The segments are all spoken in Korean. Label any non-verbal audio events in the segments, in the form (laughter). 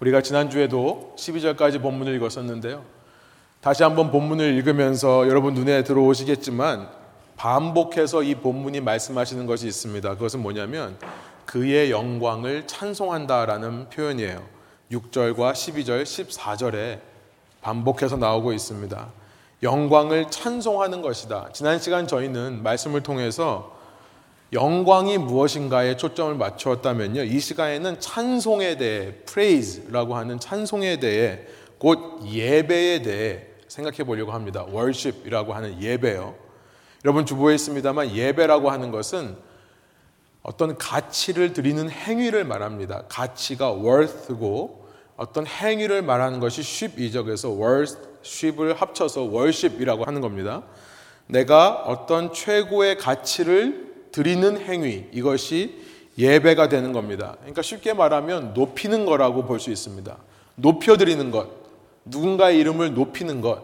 우리가 지난주에도 12절까지 본문을 읽었었는데요. 다시 한번 본문을 읽으면서 여러분 눈에 들어오시겠지만 반복해서 이 본문이 말씀하시는 것이 있습니다. 그것은 뭐냐면 그의 영광을 찬송한다라는 표현이에요. 6절과 12절, 14절에 반복해서 나오고 있습니다. 영광을 찬송하는 것이다. 지난 시간 저희는 말씀을 통해서 영광이 무엇인가에 초점을 맞추었다면요. 이 시간에는 찬송에 대해, praise라고 하는 찬송에 대해, 곧 예배에 대해 생각해 보려고 합니다. worship이라고 하는 예배요. 여러분 주보에 있습니다만 예배라고 하는 것은 어떤 가치를 드리는 행위를 말합니다. 가치가 worth고 어떤 행위를 말하는 것이 ship이죠. 그래서 worship을 합쳐서 worship이라고 하는 겁니다. 내가 어떤 최고의 가치를 드리는 행위, 이것이 예배가 되는 겁니다. 그러니까 쉽게 말하면 높이는 거라고 볼 수 있습니다. 높여드리는 것, 누군가의 이름을 높이는 것.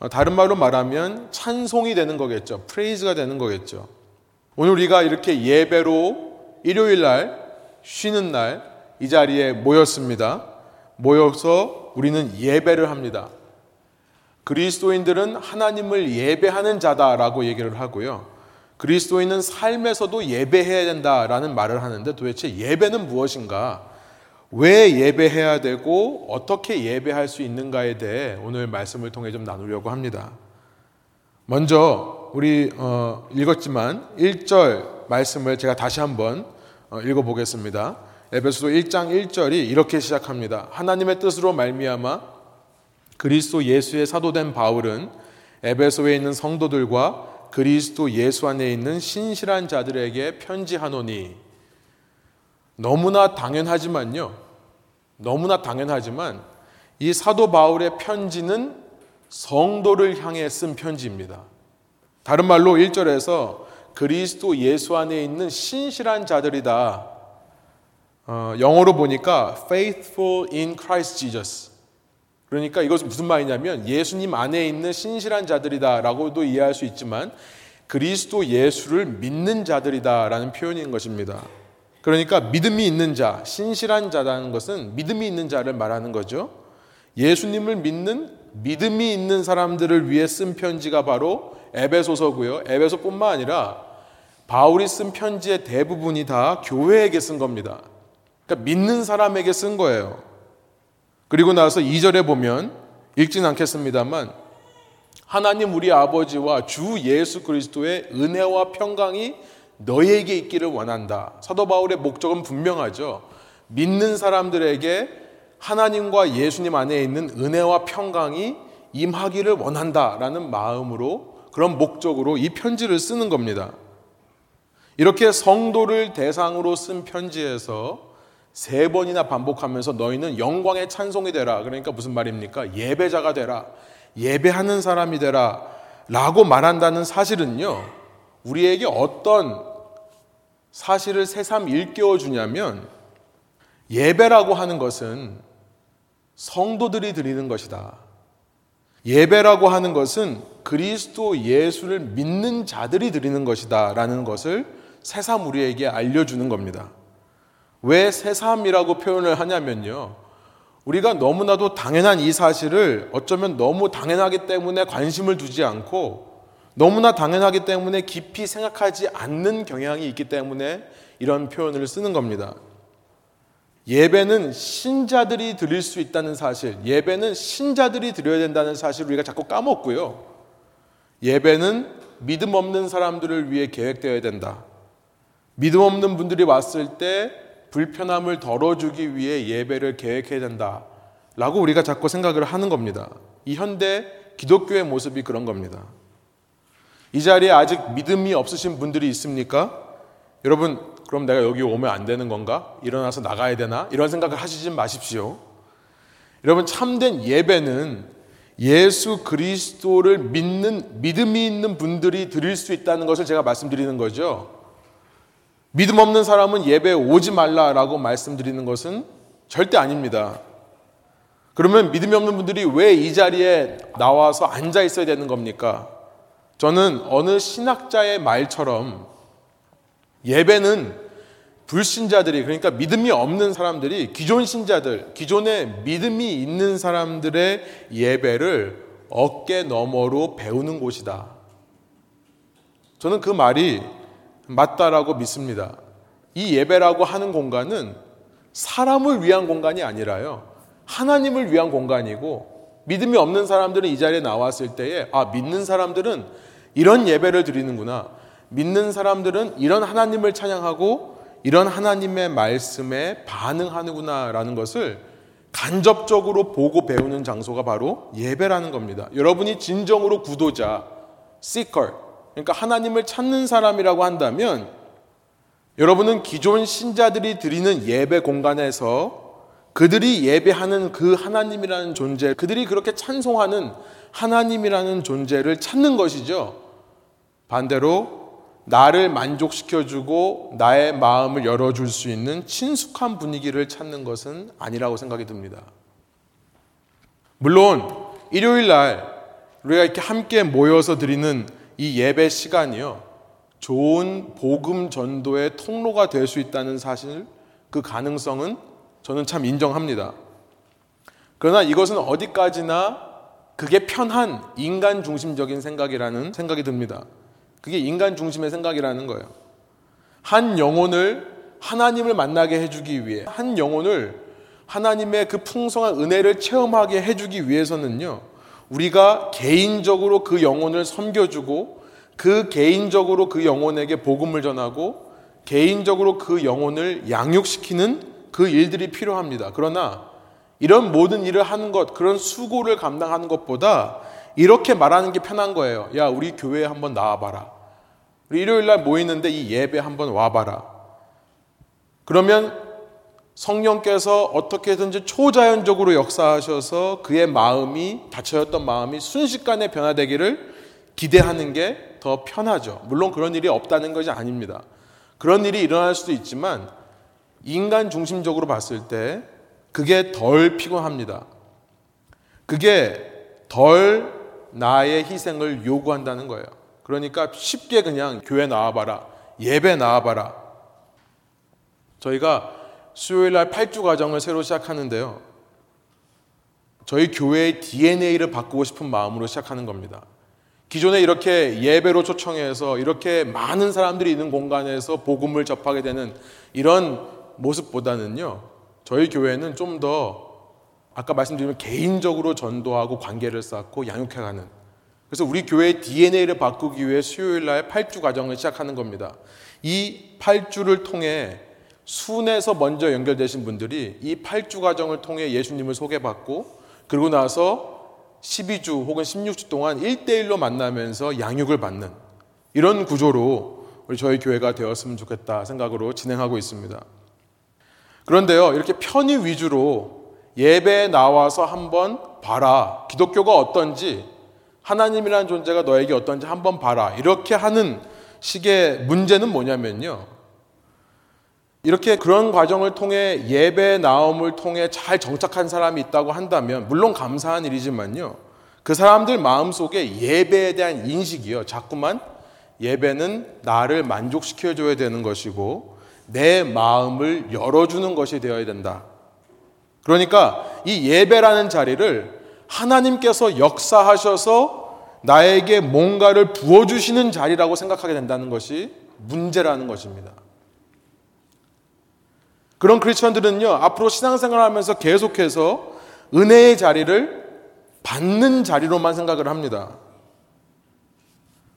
어, 다른 말로 말하면 찬송이 되는 거겠죠. 프레이즈가 되는 거겠죠. 오늘 우리가 이렇게 예배로 일요일 날, 쉬는 날, 이 자리에 모였습니다. 모여서 우리는 예배를 합니다. 그리스도인들은 하나님을 예배하는 자다라고 얘기를 하고요. 그리스도인은 삶에서도 예배해야 된다라는 말을 하는데 도대체 예배는 무엇인가? 왜 예배해야 되고 어떻게 예배할 수 있는가에 대해 오늘 말씀을 통해 좀 나누려고 합니다. 먼저 우리 어, 읽었지만 1절 말씀을 제가 다시 한번 어, 읽어보겠습니다. 에베소서 1장 1절이 이렇게 시작합니다. 하나님의 뜻으로 말미암아 그리스도 예수의 사도된 바울은 에베소에 있는 성도들과 그리스도 예수 안에 있는 신실한 자들에게 편지하노니 너무나 당연하지만요. 너무나 당연하지만 이 사도 바울의 편지는 성도를 향해 쓴 편지입니다. 다른 말로 1절에서 그리스도 예수 안에 있는 신실한 자들이다. 어, 영어로 보니까 faithful in Christ Jesus. 그러니까 이것은 무슨 말이냐면 예수님 안에 있는 신실한 자들이다라고도 이해할 수 있지만 그리스도 예수를 믿는 자들이다라는 표현인 것입니다. 그러니까 믿음이 있는 자, 신실한 자라는 것은 믿음이 있는 자를 말하는 거죠. 예수님을 믿는 믿음이 있는 사람들을 위해 쓴 편지가 바로 에베소서고요. 에베소뿐만 아니라 바울이 쓴 편지의 대부분이 다 교회에게 쓴 겁니다. 그러니까 믿는 사람에게 쓴 거예요. 그리고 나서 2절에 보면 읽진 않겠습니다만 하나님 우리 아버지와 주 예수 그리스도의 은혜와 평강이 너에게 있기를 원한다. 사도 바울의 목적은 분명하죠. 믿는 사람들에게 하나님과 예수님 안에 있는 은혜와 평강이 임하기를 원한다라는 마음으로 그런 목적으로 이 편지를 쓰는 겁니다. 이렇게 성도를 대상으로 쓴 편지에서 세 번이나 반복하면서 너희는 영광의 찬송이 되라. 그러니까 무슨 말입니까? 예배자가 되라. 예배하는 사람이 되라. 라고 말한다는 사실은요, 우리에게 어떤 사실을 새삼 일깨워 주냐면, 예배라고 하는 것은 성도들이 드리는 것이다. 예배라고 하는 것은 그리스도 예수를 믿는 자들이 드리는 것이다. 라는 것을 새삼 우리에게 알려주는 겁니다. 왜 새삼이라고 표현을 하냐면요. 우리가 너무나도 당연한 이 사실을 어쩌면 너무 당연하기 때문에 관심을 두지 않고 너무나 당연하기 때문에 깊이 생각하지 않는 경향이 있기 때문에 이런 표현을 쓰는 겁니다. 예배는 신자들이 드릴 수 있다는 사실, 예배는 신자들이 드려야 된다는 사실을 우리가 자꾸 까먹고요. 예배는 믿음 없는 사람들을 위해 계획되어야 된다. 믿음 없는 분들이 왔을 때 불편함을 덜어주기 위해 예배를 계획해야 된다. 라고 우리가 자꾸 생각을 하는 겁니다. 이 현대 기독교의 모습이 그런 겁니다. 이 자리에 아직 믿음이 없으신 분들이 있습니까? 여러분, 그럼 내가 여기 오면 안 되는 건가? 일어나서 나가야 되나? 이런 생각을 하시지 마십시오. 여러분, 참된 예배는 예수 그리스도를 믿는, 믿음이 있는 분들이 드릴 수 있다는 것을 제가 말씀드리는 거죠. 믿음 없는 사람은 예배에 오지 말라라고 말씀드리는 것은 절대 아닙니다. 그러면 믿음이 없는 분들이 왜 이 자리에 나와서 앉아 있어야 되는 겁니까? 저는 어느 신학자의 말처럼 예배는 불신자들이 그러니까 믿음이 없는 사람들이 기존 신자들, 기존에 믿음이 있는 사람들의 예배를 어깨 너머로 배우는 곳이다. 저는 그 말이 맞다라고 믿습니다. 이 예배라고 하는 공간은 사람을 위한 공간이 아니라요. 하나님을 위한 공간이고 믿음이 없는 사람들은 이 자리에 나왔을 때에 아, 믿는 사람들은 이런 예배를 드리는구나. 믿는 사람들은 이런 하나님을 찬양하고 이런 하나님의 말씀에 반응하는구나라는 것을 간접적으로 보고 배우는 장소가 바로 예배라는 겁니다. 여러분이 진정으로 구도자, seeker, 그러니까 하나님을 찾는 사람이라고 한다면 여러분은 기존 신자들이 드리는 예배 공간에서 그들이 예배하는 그 하나님이라는 존재, 그들이 그렇게 찬송하는 하나님이라는 존재를 찾는 것이죠. 반대로 나를 만족시켜주고 나의 마음을 열어줄 수 있는 친숙한 분위기를 찾는 것은 아니라고 생각이 듭니다. 물론 일요일 날 우리가 이렇게 함께 모여서 드리는 이 예배 시간이요. 좋은 복음 전도의 통로가 될 수 있다는 사실, 그 가능성은 저는 참 인정합니다. 그러나 이것은 어디까지나 그게 편한 인간 중심적인 생각이라는 생각이 듭니다. 그게 인간 중심의 생각이라는 거예요. 한 영혼을 하나님을 만나게 해주기 위해, 한 영혼을 하나님의 그 풍성한 은혜를 체험하게 해주기 위해서는요, 우리가 개인적으로 그 영혼을 섬겨주고, 그 개인적으로 그 영혼에게 복음을 전하고, 개인적으로 그 영혼을 양육시키는 그 일들이 필요합니다. 그러나 이런 모든 일을 하는 것, 그런 수고를 감당하는 것보다 이렇게 말하는 게 편한 거예요. 야, 우리 교회에 한번 나와봐라. 우리 일요일 날 모이는데 이 예배 한번 와봐라. 그러면 성령께서 어떻게든지 초자연적으로 역사하셔서 그의 마음이 닫혀였던 마음이 순식간에 변화되기를 기대하는 게 더 편하죠. 물론 그런 일이 없다는 것이 아닙니다. 그런 일이 일어날 수도 있지만 인간 중심적으로 봤을 때 그게 덜 피곤합니다. 그게 덜 나의 희생을 요구한다는 거예요. 그러니까 쉽게 그냥 교회 나와봐라. 예배 나와봐라. 저희가 수요일 날 8주 과정을 새로 시작하는데요. 저희 교회의 DNA를 바꾸고 싶은 마음으로 시작하는 겁니다. 기존에 이렇게 예배로 초청해서 이렇게 많은 사람들이 있는 공간에서 복음을 접하게 되는 이런 모습보다는요, 저희 교회는 좀 더 아까 말씀드린 개인적으로 전도하고 관계를 쌓고 양육해가는 그래서 우리 교회의 DNA를 바꾸기 위해 수요일 날 8주 과정을 시작하는 겁니다. 이 8주를 통해 순에서 먼저 연결되신 분들이 이 8주 과정을 통해 예수님을 소개받고 그리고 나서 12주 혹은 16주 동안 1대1로 만나면서 양육을 받는 이런 구조로 우리 저희 교회가 되었으면 좋겠다 생각으로 진행하고 있습니다. 그런데요, 이렇게 편의 위주로 예배에 나와서 한번 봐라. 기독교가 어떤지 하나님이라는 존재가 너에게 어떤지 한번 봐라. 이렇게 하는 식의 문제는 뭐냐면요. 이렇게 그런 과정을 통해 예배 나옴을 통해 잘 정착한 사람이 있다고 한다면 물론 감사한 일이지만요. 그 사람들 마음속에 예배에 대한 인식이요. 자꾸만 예배는 나를 만족시켜 줘야 되는 것이고 내 마음을 열어 주는 것이 되어야 된다. 그러니까 이 예배라는 자리를 하나님께서 역사하셔서 나에게 뭔가를 부어 주시는 자리라고 생각하게 된다는 것이 문제라는 것입니다. 그런 크리스천들은요, 앞으로 신앙생활 하면서 계속해서 은혜의 자리를 받는 자리로만 생각을 합니다.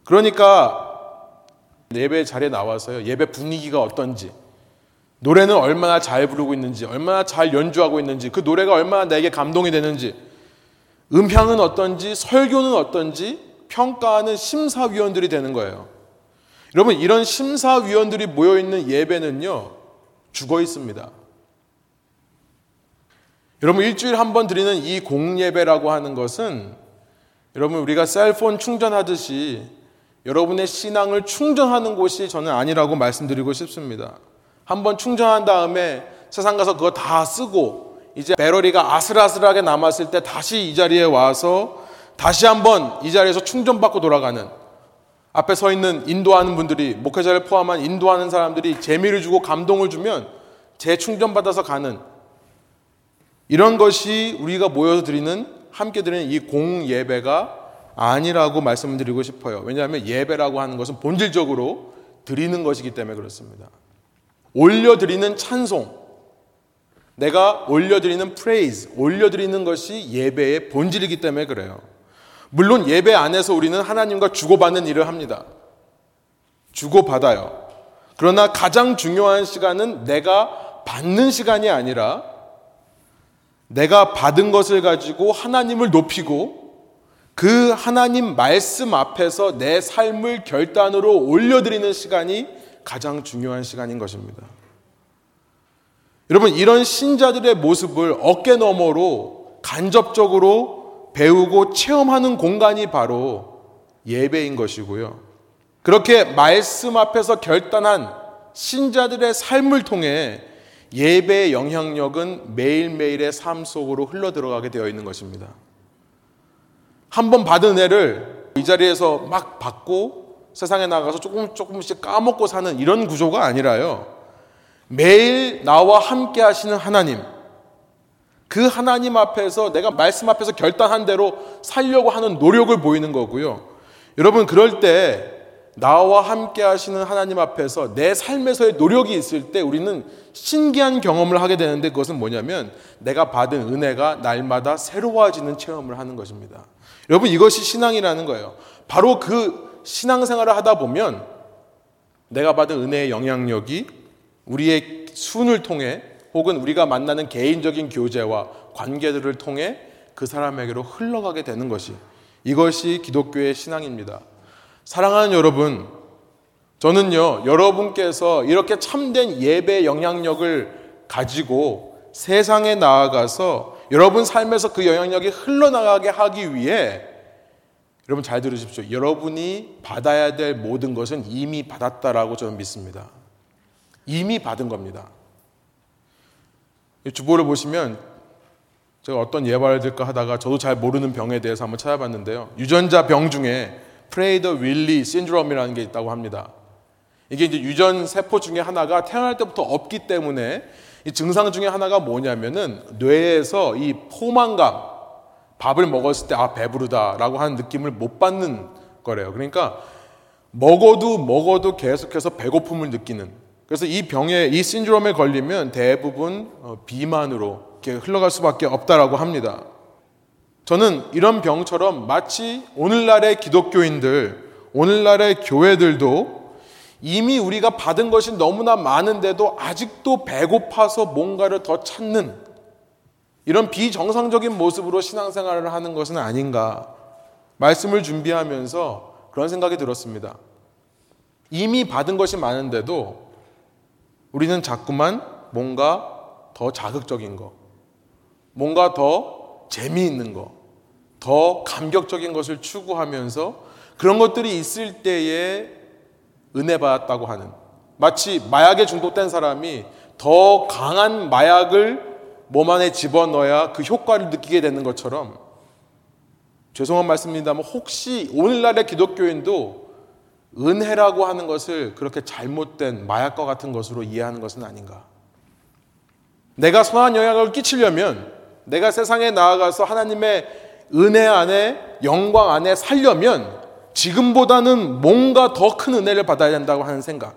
그러니까 예배 자리에 나와서요, 예배 분위기가 어떤지, 노래는 얼마나 잘 부르고 있는지, 얼마나 잘 연주하고 있는지, 그 노래가 얼마나 나에게 감동이 되는지, 음향은 어떤지, 설교는 어떤지 평가하는 심사위원들이 되는 거예요. 여러분, 이런 심사위원들이 모여있는 예배는요, 죽어 있습니다. 여러분, 일주일 한 번 드리는 이 공예배라고 하는 것은 여러분, 우리가 셀폰 충전하듯이 여러분의 신앙을 충전하는 곳이 저는 아니라고 말씀드리고 싶습니다. 한번 충전한 다음에 세상 가서 그거 다 쓰고 이제 배러리가 아슬아슬하게 남았을 때 다시 이 자리에 와서 다시 한번 이 자리에서 충전받고 돌아가는 앞에 서 있는 인도하는 분들이 목회자를 포함한 인도하는 사람들이 재미를 주고 감동을 주면 재충전받아서 가는 이런 것이 우리가 모여서 드리는 함께 드리는 이 공예배가 아니라고 말씀드리고 싶어요. 왜냐하면 예배라고 하는 것은 본질적으로 드리는 것이기 때문에 그렇습니다. 올려드리는 찬송, 내가 올려드리는 praise, 올려드리는 것이 예배의 본질이기 때문에 그래요. 물론 예배 안에서 우리는 하나님과 주고받는 일을 합니다. 주고받아요. 그러나 가장 중요한 시간은 내가 받는 시간이 아니라 내가 받은 것을 가지고 하나님을 높이고 그 하나님 말씀 앞에서 내 삶을 결단으로 올려드리는 시간이 가장 중요한 시간인 것입니다. 여러분, 이런 신자들의 모습을 어깨 너머로 간접적으로 배우고 체험하는 공간이 바로 예배인 것이고요. 그렇게 말씀 앞에서 결단한 신자들의 삶을 통해 예배의 영향력은 매일매일의 삶 속으로 흘러 들어가게 되어 있는 것입니다. 한 번 받은 은혜를 이 자리에서 막 받고 세상에 나가서 조금 조금씩 까먹고 사는 이런 구조가 아니라요. 매일 나와 함께 하시는 하나님, 그 하나님 앞에서 내가 말씀 앞에서 결단한 대로 살려고 하는 노력을 보이는 거고요. 여러분, 그럴 때 나와 함께 하시는 하나님 앞에서 내 삶에서의 노력이 있을 때 우리는 신기한 경험을 하게 되는데 그것은 뭐냐면 내가 받은 은혜가 날마다 새로워지는 체험을 하는 것입니다. 여러분, 이것이 신앙이라는 거예요. 바로 그 신앙생활을 하다 보면 내가 받은 은혜의 영향력이 우리의 순을 통해 혹은 우리가 만나는 개인적인 교제와 관계들을 통해 그 사람에게로 흘러가게 되는 것이 이것이 기독교의 신앙입니다. 사랑하는 여러분, 저는요, 여러분께서 이렇게 참된 예배 영향력을 가지고 세상에 나아가서 여러분 삶에서 그 영향력이 흘러나가게 하기 위해 여러분 잘 들으십시오. 여러분이 받아야 될 모든 것은 이미 받았다라고 저는 믿습니다. 이미 받은 겁니다. 주보를 보시면 제가 어떤 예발을 들까 하다가 저도 잘 모르는 병에 대해서 한번 찾아봤는데요. 유전자 병 중에 프레이더 윌리 신드롬이라는 게 있다고 합니다. 이게 이제 유전 세포 중에 하나가 태어날 때부터 없기 때문에 이 증상 중에 하나가 뭐냐면은 뇌에서 이 포만감, 밥을 먹었을 때 아 배부르다라고 하는 느낌을 못 받는 거래요. 그러니까 먹어도 먹어도 계속해서 배고픔을 느끼는 그래서 이 병에 이 신드롬에 걸리면 대부분 어, 비만으로 흘러갈 수밖에 없다라고 합니다. 저는 이런 병처럼 마치 오늘날의 기독교인들, 오늘날의 교회들도 이미 우리가 받은 것이 너무나 많은데도 아직도 배고파서 뭔가를 더 찾는 이런 비정상적인 모습으로 신앙생활을 하는 것은 아닌가. 말씀을 준비하면서 그런 생각이 들었습니다. 이미 받은 것이 많은데도 우리는 자꾸만 뭔가 더 자극적인 거, 뭔가 더 재미있는 거, 더 감격적인 것을 추구하면서 그런 것들이 있을 때에 은혜 받았다고 하는 마치 마약에 중독된 사람이 더 강한 마약을 몸 안에 집어넣어야 그 효과를 느끼게 되는 것처럼 죄송한 말씀입니다만 혹시 오늘날의 기독교인도 은혜라고 하는 것을 그렇게 잘못된 마약과 같은 것으로 이해하는 것은 아닌가. 내가 선한 영향을 끼치려면 내가 세상에 나아가서 하나님의 은혜 안에 영광 안에 살려면 지금보다는 뭔가 더 큰 은혜를 받아야 된다고 하는 생각.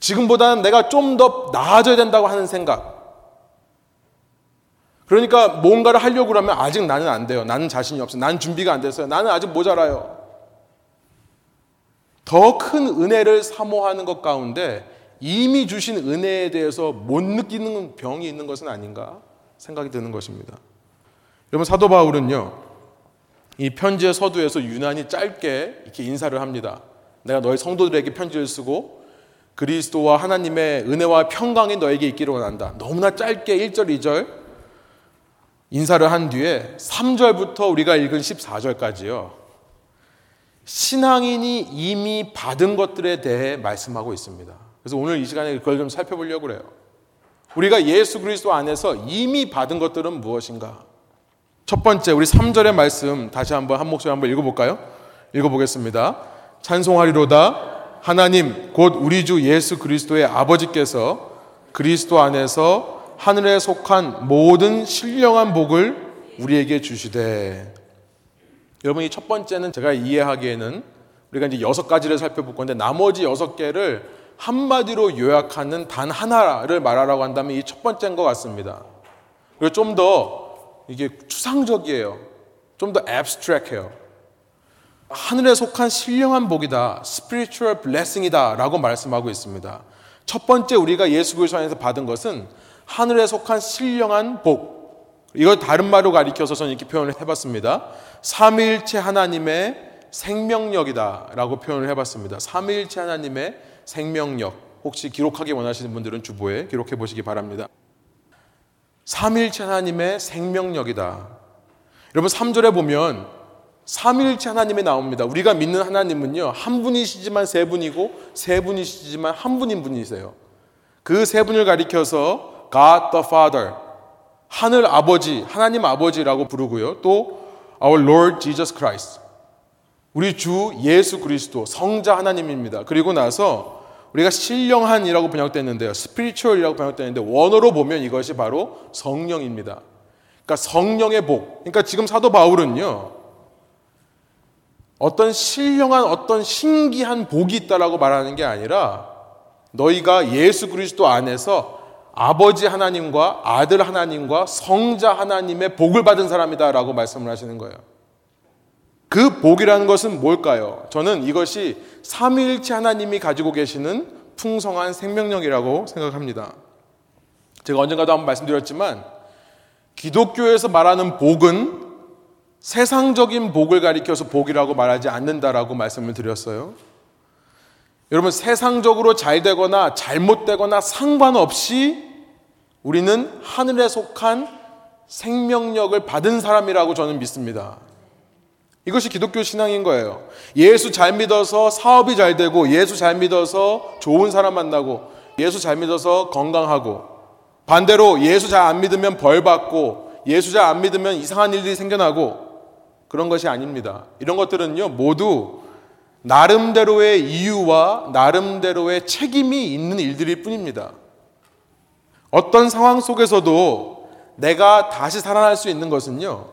지금보다는 내가 좀 더 나아져야 된다고 하는 생각. 그러니까 뭔가를 하려고 그러면 아직 나는 안 돼요. 나는 자신이 없어요. 나는 준비가 안 됐어요. 나는 아직 모자라요. 더 큰 은혜를 사모하는 것 가운데 이미 주신 은혜에 대해서 못 느끼는 병이 있는 것은 아닌가 생각이 드는 것입니다. 여러분 사도 바울은요. 이 편지의 서두에서 유난히 짧게 이렇게 인사를 합니다. 내가 너희 성도들에게 편지를 쓰고 그리스도와 하나님의 은혜와 평강이 너에게 있기를 원한다. 너무나 짧게 1절, 2절 인사를 한 뒤에 3절부터 우리가 읽은 14절까지요. 신앙인이 이미 받은 것들에 대해 말씀하고 있습니다. 그래서 오늘 이 시간에 그걸 좀 살펴보려고 그래요. 우리가 예수 그리스도 안에서 이미 받은 것들은 무엇인가? 첫 번째, 우리 3절의 말씀 다시 한번 한 목소리 한번 읽어 볼까요? 읽어 보겠습니다. 찬송하리로다. 하나님 곧 우리 주 예수 그리스도의 아버지께서 그리스도 안에서 하늘에 속한 모든 신령한 복을 우리에게 주시되 여러분 이 첫 번째는 제가 이해하기에는 우리가 이제 여섯 가지를 살펴볼 건데 나머지 여섯 개를 한마디로 요약하는 단 하나를 말하라고 한다면 이 첫 번째인 것 같습니다. 그리고 좀 더 이게 추상적이에요. 좀더 abstract해요. 하늘에 속한 신령한 복이다. spiritual blessing이다. 라고 말씀하고 있습니다. 첫 번째 우리가 예수 그리스도 안에서 받은 것은 하늘에 속한 신령한 복. 이걸 다른 말로 가리켜서 저는 이렇게 표현을 해봤습니다. 삼위일체 하나님의 생명력이다. 라고 표현을 해봤습니다. 삼위일체 하나님의 생명력. 혹시 기록하기 원하시는 분들은 주보에 기록해 보시기 바랍니다. 삼위일체 하나님의 생명력이다. 여러분 3절에 보면 삼위일체 하나님이 나옵니다. 우리가 믿는 하나님은요. 한 분이시지만 세 분이고 세 분이시지만 한 분인 분이세요. 그 세 분을 가리켜서 God the Father 하늘 아버지, 하나님 아버지라고 부르고요. 또 Our Lord Jesus Christ 우리 주 예수 그리스도 성자 하나님입니다. 그리고 나서 우리가 신령한이라고 번역됐는데요. 스피리추얼이라고 번역됐는데 원어로 보면 이것이 바로 성령입니다. 그러니까 성령의 복. 그러니까 지금 사도 바울은요. 어떤 신령한 어떤 신기한 복이 있다라고 말하는 게 아니라 너희가 예수 그리스도 안에서 아버지 하나님과 아들 하나님과 성자 하나님의 복을 받은 사람이다 라고 말씀을 하시는 거예요. 그 복이라는 것은 뭘까요? 저는 이것이 삼위일체 하나님이 가지고 계시는 풍성한 생명력이라고 생각합니다. 제가 언젠가도 한번 말씀드렸지만 기독교에서 말하는 복은 세상적인 복을 가리켜서 복이라고 말하지 않는다라고 말씀을 드렸어요. 여러분 세상적으로 잘 되거나 잘못되거나 상관없이 우리는 하늘에 속한 생명력을 받은 사람이라고 저는 믿습니다. 이것이 기독교 신앙인 거예요. 예수 잘 믿어서 사업이 잘 되고, 예수 잘 믿어서 좋은 사람 만나고, 예수 잘 믿어서 건강하고, 반대로 예수 잘 안 믿으면 벌 받고, 예수 잘 안 믿으면 이상한 일들이 생겨나고, 그런 것이 아닙니다. 이런 것들은요, 모두 나름대로의 이유와 나름대로의 책임이 있는 일들일 뿐입니다. 어떤 상황 속에서도 내가 다시 살아날 수 있는 것은요,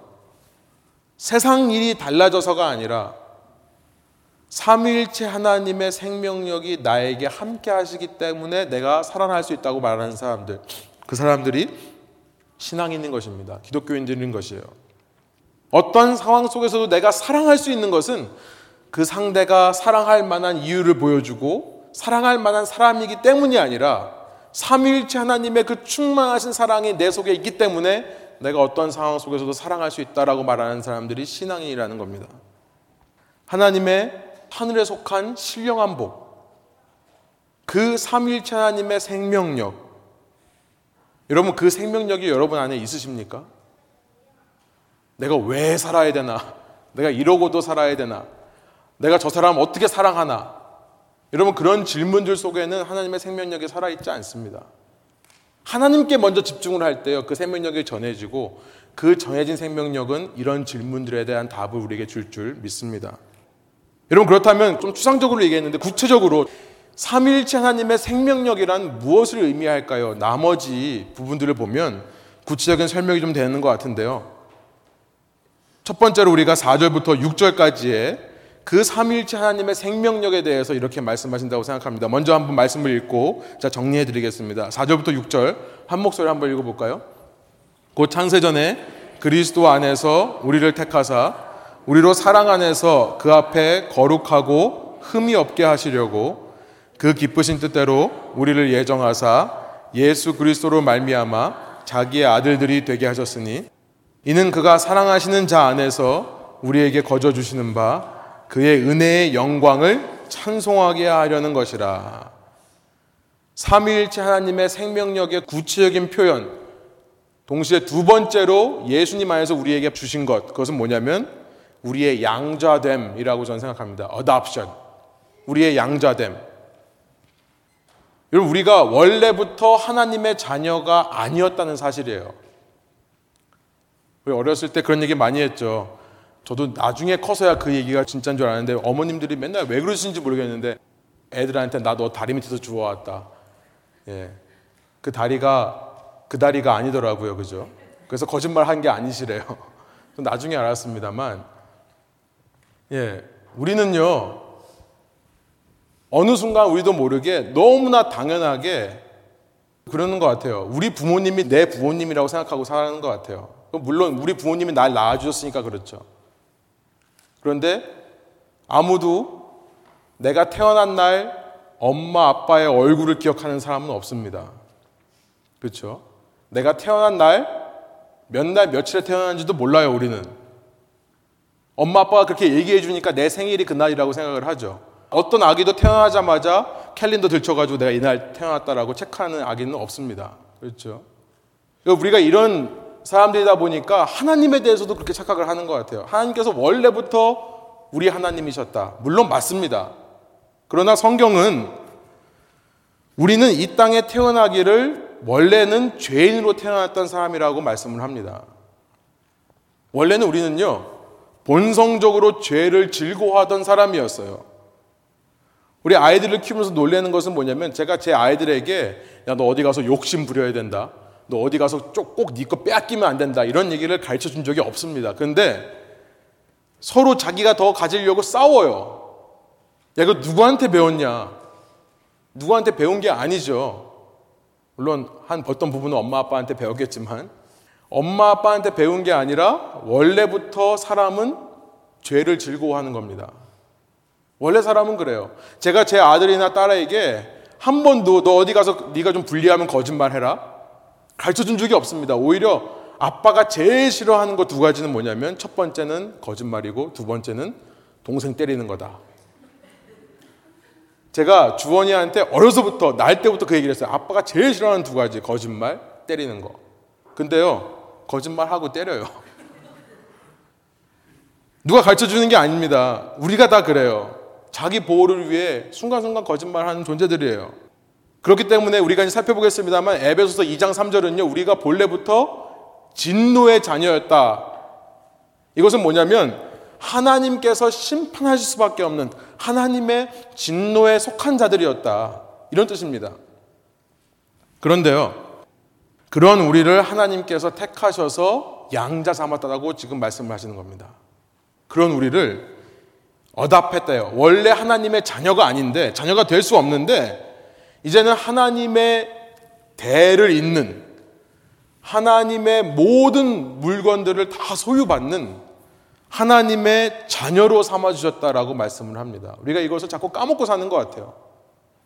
세상 일이 달라져서가 아니라 삼위일체 하나님의 생명력이 나에게 함께 하시기 때문에 내가 살아날 수 있다고 말하는 사람들, 그 사람들이 신앙인인 것입니다. 기독교인들인 것이에요. 어떤 상황 속에서도 내가 사랑할 수 있는 것은 그 상대가 사랑할 만한 이유를 보여주고 사랑할 만한 사람이기 때문이 아니라 삼위일체 하나님의 그 충만하신 사랑이 내 속에 있기 때문에 내가 어떤 상황 속에서도 사랑할 수 있다라고 말하는 사람들이 신앙인이라는 겁니다. 하나님의 하늘에 속한 신령한 복, 그 삼일체 하나님의 생명력, 여러분 그 생명력이 여러분 안에 있으십니까? 내가 왜 살아야 되나? 내가 이러고도 살아야 되나? 내가 저 사람 어떻게 사랑하나? 여러분 그런 질문들 속에는 하나님의 생명력이 살아있지 않습니다. 하나님께 먼저 집중을 할 때요, 그 생명력이 전해지고 그 전해진 생명력은 이런 질문들에 대한 답을 우리에게 줄줄 줄 믿습니다. 여러분, 그렇다면 좀 추상적으로 얘기했는데 구체적으로 삼일체 하나님의 생명력이란 무엇을 의미할까요? 나머지 부분들을 보면 구체적인 설명이 좀 되는 것 같은데요. 첫 번째로 우리가 4절부터 6절까지의 그 삼일체 하나님의 생명력에 대해서 이렇게 말씀하신다고 생각합니다. 먼저 한번 말씀을 읽고 자 정리해 드리겠습니다. 4절부터 6절 한 목소리 한번 읽어 볼까요? 곧 창세 전에 그리스도 안에서 우리를 택하사 우리로 사랑 안에서 그 앞에 거룩하고 흠이 없게 하시려고 그 기쁘신 뜻대로 우리를 예정하사 예수 그리스도로 말미암아 자기의 아들들이 되게 하셨으니 이는 그가 사랑하시는 자 안에서 우리에게 거저 주시는 바 그의 은혜의 영광을 찬송하게 하려는 것이라. 삼위일체 하나님의 생명력의 구체적인 표현, 동시에 두 번째로 예수님 안에서 우리에게 주신 것, 그것은 뭐냐면 우리의 양자됨이라고 저는 생각합니다. adoption. 우리의 양자됨. 여러분, 우리가 원래부터 하나님의 자녀가 아니었다는 사실이에요. 우리 어렸을 때 그런 얘기 많이 했죠. 저도 나중에 커서야 그 얘기가 진짜인 줄 아는데 어머님들이 맨날 왜 그러시는지 모르겠는데 애들한테 나 너 다리 밑에서 주워왔다. 예. 그 다리가 그 다리가 아니더라고요. 그죠? 그래서 거짓말 한 게 아니시래요. (laughs) 나중에 알았습니다만 예. 우리는요. 어느 순간 우리도 모르게 너무나 당연하게 그러는 것 같아요. 우리 부모님이 내 부모님이라고 생각하고 사는 것 같아요. 물론 우리 부모님이 날 낳아주셨으니까 그렇죠. 그런데 아무도 내가 태어난 날 엄마 아빠의 얼굴을 기억하는 사람은 없습니다. 그렇죠? 내가 태어난 날 몇 날 며칠에 태어난지도 몰라요, 우리는. 엄마 아빠가 그렇게 얘기해 주니까 내 생일이 그날이라고 생각을 하죠. 어떤 아기도 태어나자마자 캘린더 들춰가지고 내가 이날 태어났다라고 체크하는 아기는 없습니다. 그렇죠? 우리가 이런 사람들이다 보니까 하나님에 대해서도 그렇게 착각을 하는 것 같아요. 하나님께서 원래부터 우리 하나님이셨다. 물론 맞습니다. 그러나 성경은 우리는 이 땅에 태어나기를 원래는 죄인으로 태어났던 사람이라고 말씀을 합니다. 원래는 우리는요, 본성적으로 죄를 즐거워하던 사람이었어요. 우리 아이들을 키우면서 놀래는 것은 뭐냐면 제가 제 아이들에게 야, 너 어디 가서 욕심 부려야 된다. 너 어디 가서 꼭네거 빼앗기면 안 된다. 이런 얘기를 가르쳐 준 적이 없습니다. 그런데 서로 자기가 더 가지려고 싸워요. 야, 이거 누구한테 배웠냐? 누구한테 배운 게 아니죠. 물론 한 어떤 부분은 엄마 아빠한테 배웠겠지만 엄마 아빠한테 배운 게 아니라 원래부터 사람은 죄를 즐거워하는 겁니다. 원래 사람은 그래요. 제가 제 아들이나 딸에게 한 번도 너 어디 가서 네가 좀 불리하면 거짓말 해라 가르쳐 준 적이 없습니다. 오히려 아빠가 제일 싫어하는 것두 가지는 뭐냐면 첫 번째는 거짓말이고 두 번째는 동생 때리는 거다. 제가 주원이한테 어려서부터 날 때부터 그 얘기를 했어요. 아빠가 제일 싫어하는 두 가지 거짓말, 때리는 거. 근데요 거짓말하고 때려요. (laughs) 누가 가르쳐 주는 게 아닙니다. 우리가 다 그래요. 자기 보호를 위해 순간순간 거짓말하는 존재들이에요. 그렇기 때문에 우리가 이제 살펴보겠습니다만 에베소서 2장 3절은요. 우리가 본래부터 진노의 자녀였다. 이것은 뭐냐면 하나님께서 심판하실 수밖에 없는 하나님의 진노에 속한 자들이었다. 이런 뜻입니다. 그런데요, 그런 우리를 하나님께서 택하셔서 양자 삼았다고 지금 말씀을 하시는 겁니다. 그런 우리를 어답했대요. 원래 하나님의 자녀가 아닌데, 자녀가 될 수 없는데, 이제는 하나님의 대를 잇는, 하나님의 모든 물건들을 다 소유받는 하나님의 자녀로 삼아 주셨다라고 말씀을 합니다. 우리가 이것을 자꾸 까먹고 사는 것 같아요.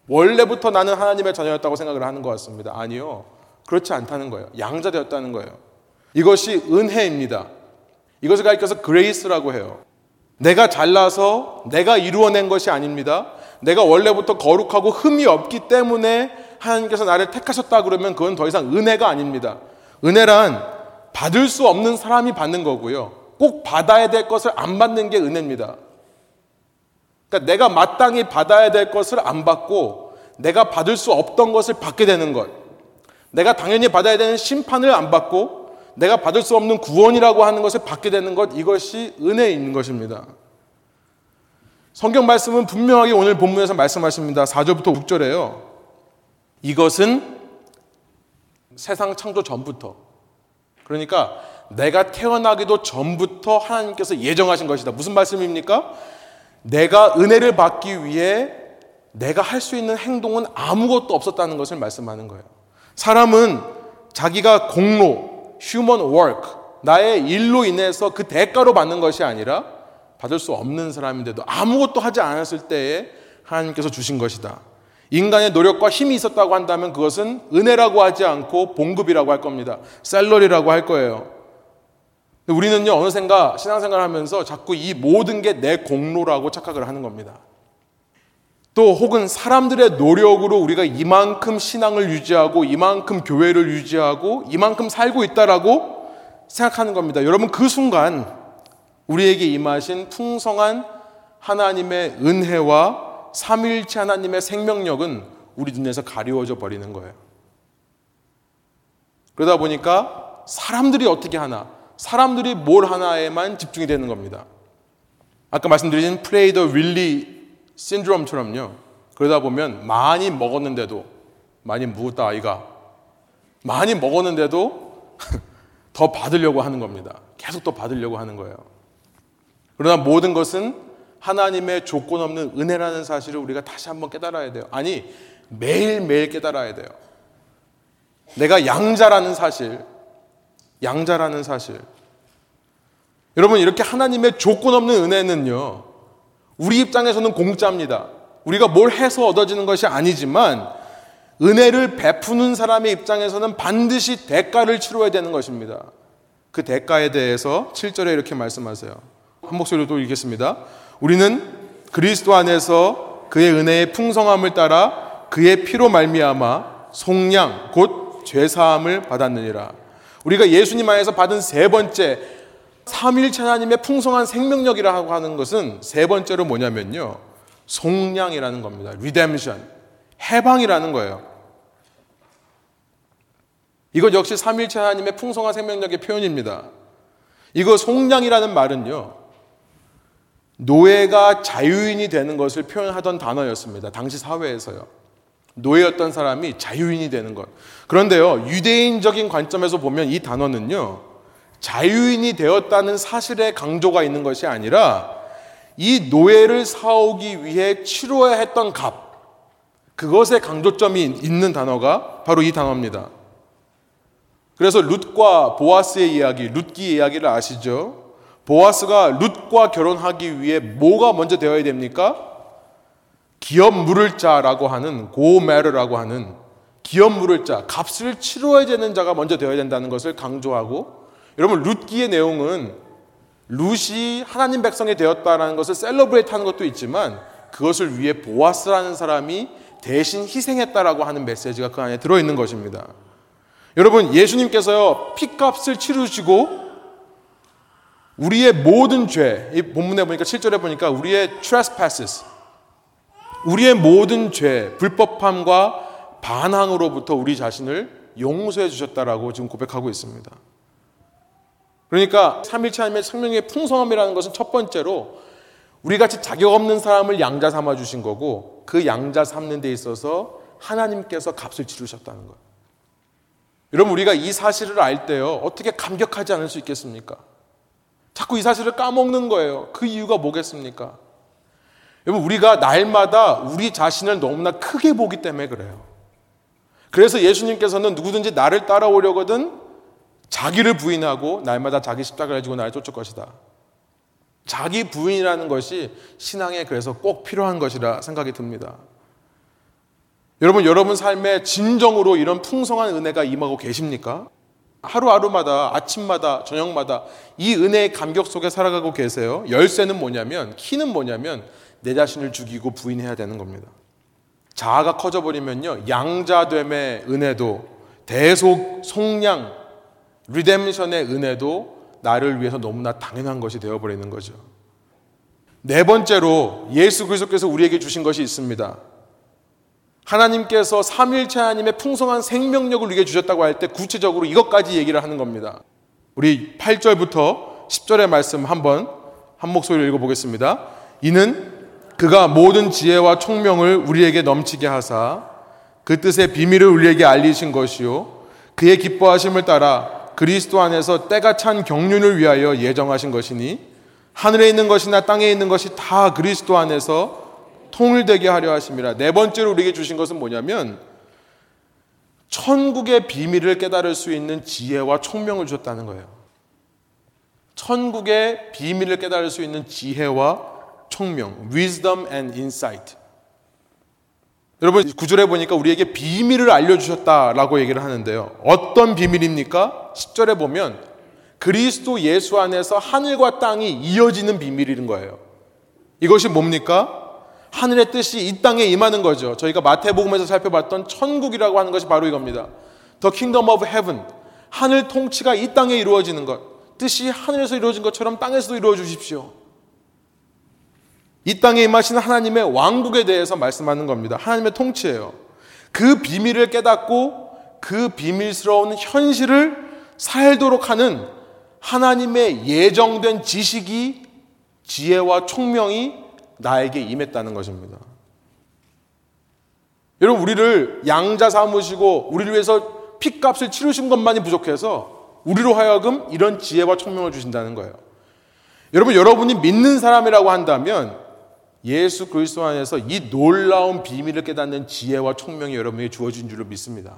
원래부터 나는 하나님의 자녀였다고 생각을 하는 것 같습니다. 아니요. 그렇지 않다는 거예요. 양자 되었다는 거예요. 이것이 은혜입니다. 이것을 가리켜서 grace라고 해요. 내가 잘나서 내가 이루어낸 것이 아닙니다. 내가 원래부터 거룩하고 흠이 없기 때문에 하나님께서 나를 택하셨다 그러면 그건 더 이상 은혜가 아닙니다. 은혜란 받을 수 없는 사람이 받는 거고요. 꼭 받아야 될 것을 안 받는 게 은혜입니다. 그러니까 내가 마땅히 받아야 될 것을 안 받고 내가 받을 수 없던 것을 받게 되는 것. 내가 당연히 받아야 되는 심판을 안 받고 내가 받을 수 없는 구원이라고 하는 것을 받게 되는 것. 이것이 은혜인 것입니다. 성경 말씀은 분명하게 오늘 본문에서 말씀하십니다. 4절부터 6절에요. 이것은 세상 창조 전부터. 그러니까 내가 태어나기도 전부터 하나님께서 예정하신 것이다. 무슨 말씀입니까? 내가 은혜를 받기 위해 내가 할 수 있는 행동은 아무것도 없었다는 것을 말씀하는 거예요. 사람은 자기가 공로, human work, 나의 일로 인해서 그 대가로 받는 것이 아니라 받을 수 없는 사람인데도 아무것도 하지 않았을 때에 하나님께서 주신 것이다. 인간의 노력과 힘이 있었다고 한다면 그것은 은혜라고 하지 않고 봉급이라고 할 겁니다. 셀러리라고 할 거예요. 우리는요, 어느샌가 신앙생활 하면서 자꾸 이 모든 게 내 공로라고 착각을 하는 겁니다. 또 혹은 사람들의 노력으로 우리가 이만큼 신앙을 유지하고 이만큼 교회를 유지하고 이만큼 살고 있다라고 생각하는 겁니다. 여러분 그 순간 우리에게 임하신 풍성한 하나님의 은혜와 삼일체 하나님의 생명력은 우리 눈에서 가리워져 버리는 거예요. 그러다 보니까 사람들이 어떻게 하나 사람들이 뭘 하나에만 집중이 되는 겁니다. 아까 말씀드린 프레이더 윌리 신드롬처럼요. 그러다 보면 많이 먹었는데도 많이 묵었다 아이가 많이 먹었는데도 (laughs) 더 받으려고 하는 겁니다. 계속 더 받으려고 하는 거예요. 그러나 모든 것은 하나님의 조건 없는 은혜라는 사실을 우리가 다시 한번 깨달아야 돼요. 아니, 매일매일 깨달아야 돼요. 내가 양자라는 사실, 양자라는 사실. 여러분, 이렇게 하나님의 조건 없는 은혜는요, 우리 입장에서는 공짜입니다. 우리가 뭘 해서 얻어지는 것이 아니지만, 은혜를 베푸는 사람의 입장에서는 반드시 대가를 치러야 되는 것입니다. 그 대가에 대해서 7절에 이렇게 말씀하세요. 한 목소리로 또 읽겠습니다. 우리는 그리스도 안에서 그의 은혜의 풍성함을 따라 그의 피로 말미암아 속량 곧 죄사함을 받았느니라. 우리가 예수님 안에서 받은 세 번째 삼일체 하나님의 풍성한 생명력이라고 하는 것은 세 번째로 뭐냐면요. 속량이라는 겁니다. 리뎀션. 해방이라는 거예요. 이것 역시 삼일체 하나님의 풍성한 생명력의 표현입니다. 이거 속량이라는 말은요. 노예가 자유인이 되는 것을 표현하던 단어였습니다. 당시 사회에서요. 노예였던 사람이 자유인이 되는 것. 그런데요, 유대인적인 관점에서 보면 이 단어는요, 자유인이 되었다는 사실의 강조가 있는 것이 아니라 이 노예를 사오기 위해 치러야 했던 값, 그것에 강조점이 있는 단어가 바로 이 단어입니다. 그래서 룻과 보아스의 이야기, 룻기 이야기를 아시죠? 보아스가 룻과 결혼하기 위해 뭐가 먼저 되어야 됩니까? 기업 무를 자라고 하는 고엘이라고 하는 기업 무를 자, 값을 치러야 되는 자가 먼저 되어야 된다는 것을 강조하고 여러분 룻기의 내용은 룻이 하나님 백성이 되었다라는 것을 celebrate 하는 것도 있지만 그것을 위해 보아스라는 사람이 대신 희생했다라고 하는 메시지가 그 안에 들어 있는 것입니다. 여러분 예수님께서요 피값을 치르시고 우리의 모든 죄, 이 본문에 보니까 7절에 보니까 우리의 trespasses, 우리의 모든 죄, 불법함과 반항으로부터 우리 자신을 용서해 주셨다라고 지금 고백하고 있습니다. 그러니까 삼일체 하나님의 생명의 풍성함이라는 것은 첫 번째로 우리 같이 자격 없는 사람을 양자 삼아 주신 거고 그 양자 삼는 데 있어서 하나님께서 값을 치르셨다는 거예요. 여러분 우리가 이 사실을 알 때요 어떻게 감격하지 않을 수 있겠습니까? 자꾸 이 사실을 까먹는 거예요. 그 이유가 뭐겠습니까? 여러분, 우리가 날마다 우리 자신을 너무나 크게 보기 때문에 그래요. 그래서 예수님께서는 누구든지 나를 따라오려거든 자기를 부인하고 날마다 자기 십자가를 지고 나를 쫓을 것이다. 자기 부인이라는 것이 신앙에 그래서 꼭 필요한 것이라 생각이 듭니다. 여러분, 여러분 삶에 진정으로 이런 풍성한 은혜가 임하고 계십니까? 하루하루마다 아침마다 저녁마다 이 은혜의 감격 속에 살아가고 계세요. 열쇠는 뭐냐면 키는 뭐냐면 내 자신을 죽이고 부인해야 되는 겁니다. 자아가 커져 버리면요. 양자됨의 은혜도 대속 속량 리뎀션의 은혜도 나를 위해서 너무나 당연한 것이 되어 버리는 거죠. 네 번째로 예수 그리스도께서 우리에게 주신 것이 있습니다. 하나님께서 삼일체 하나님의 풍성한 생명력을 우리에게 주셨다고 할 때 구체적으로 이것까지 얘기를 하는 겁니다. 우리 8절부터 10절의 말씀 한번 한 목소리로 읽어보겠습니다. 이는 그가 모든 지혜와 총명을 우리에게 넘치게 하사 그 뜻의 비밀을 우리에게 알리신 것이요 그의 기뻐하심을 따라 그리스도 안에서 때가 찬 경륜을 위하여 예정하신 것이니 하늘에 있는 것이나 땅에 있는 것이 다 그리스도 안에서 통일되게 하려 하심이라. 네 번째로 우리에게 주신 것은 뭐냐면 천국의 비밀을 깨달을 수 있는 지혜와 총명을 주셨다는 거예요. 천국의 비밀을 깨달을 수 있는 지혜와 총명, wisdom and insight. 여러분 구절에 보니까 우리에게 비밀을 알려주셨다라고 얘기를 하는데요. 어떤 비밀입니까? 10절에 보면 그리스도 예수 안에서 하늘과 땅이 이어지는 비밀인 거예요. 이것이 뭡니까? 하늘의 뜻이 이 땅에 임하는 거죠. 저희가 마태복음에서 살펴봤던 천국이라고 하는 것이 바로 이겁니다. The kingdom of heaven. 하늘 통치가 이 땅에 이루어지는 것. 뜻이 하늘에서 이루어진 것처럼 땅에서도 이루어 주십시오. 이 땅에 임하시는 하나님의 왕국에 대해서 말씀하는 겁니다. 하나님의 통치예요. 그 비밀을 깨닫고 그 비밀스러운 현실을 살도록 하는 하나님의 예정된 지식이 지혜와 총명이 나에게 임했다는 것입니다. 여러분 우리를 양자 삼으시고 우리를 위해서 핏값을 치르신 것만이 부족해서 우리로 하여금 이런 지혜와 총명을 주신다는 거예요. 여러분 여러분이 믿는 사람이라고 한다면 예수 그리스도 안에서 이 놀라운 비밀을 깨닫는 지혜와 총명이 여러분에게 주어진 줄로 믿습니다.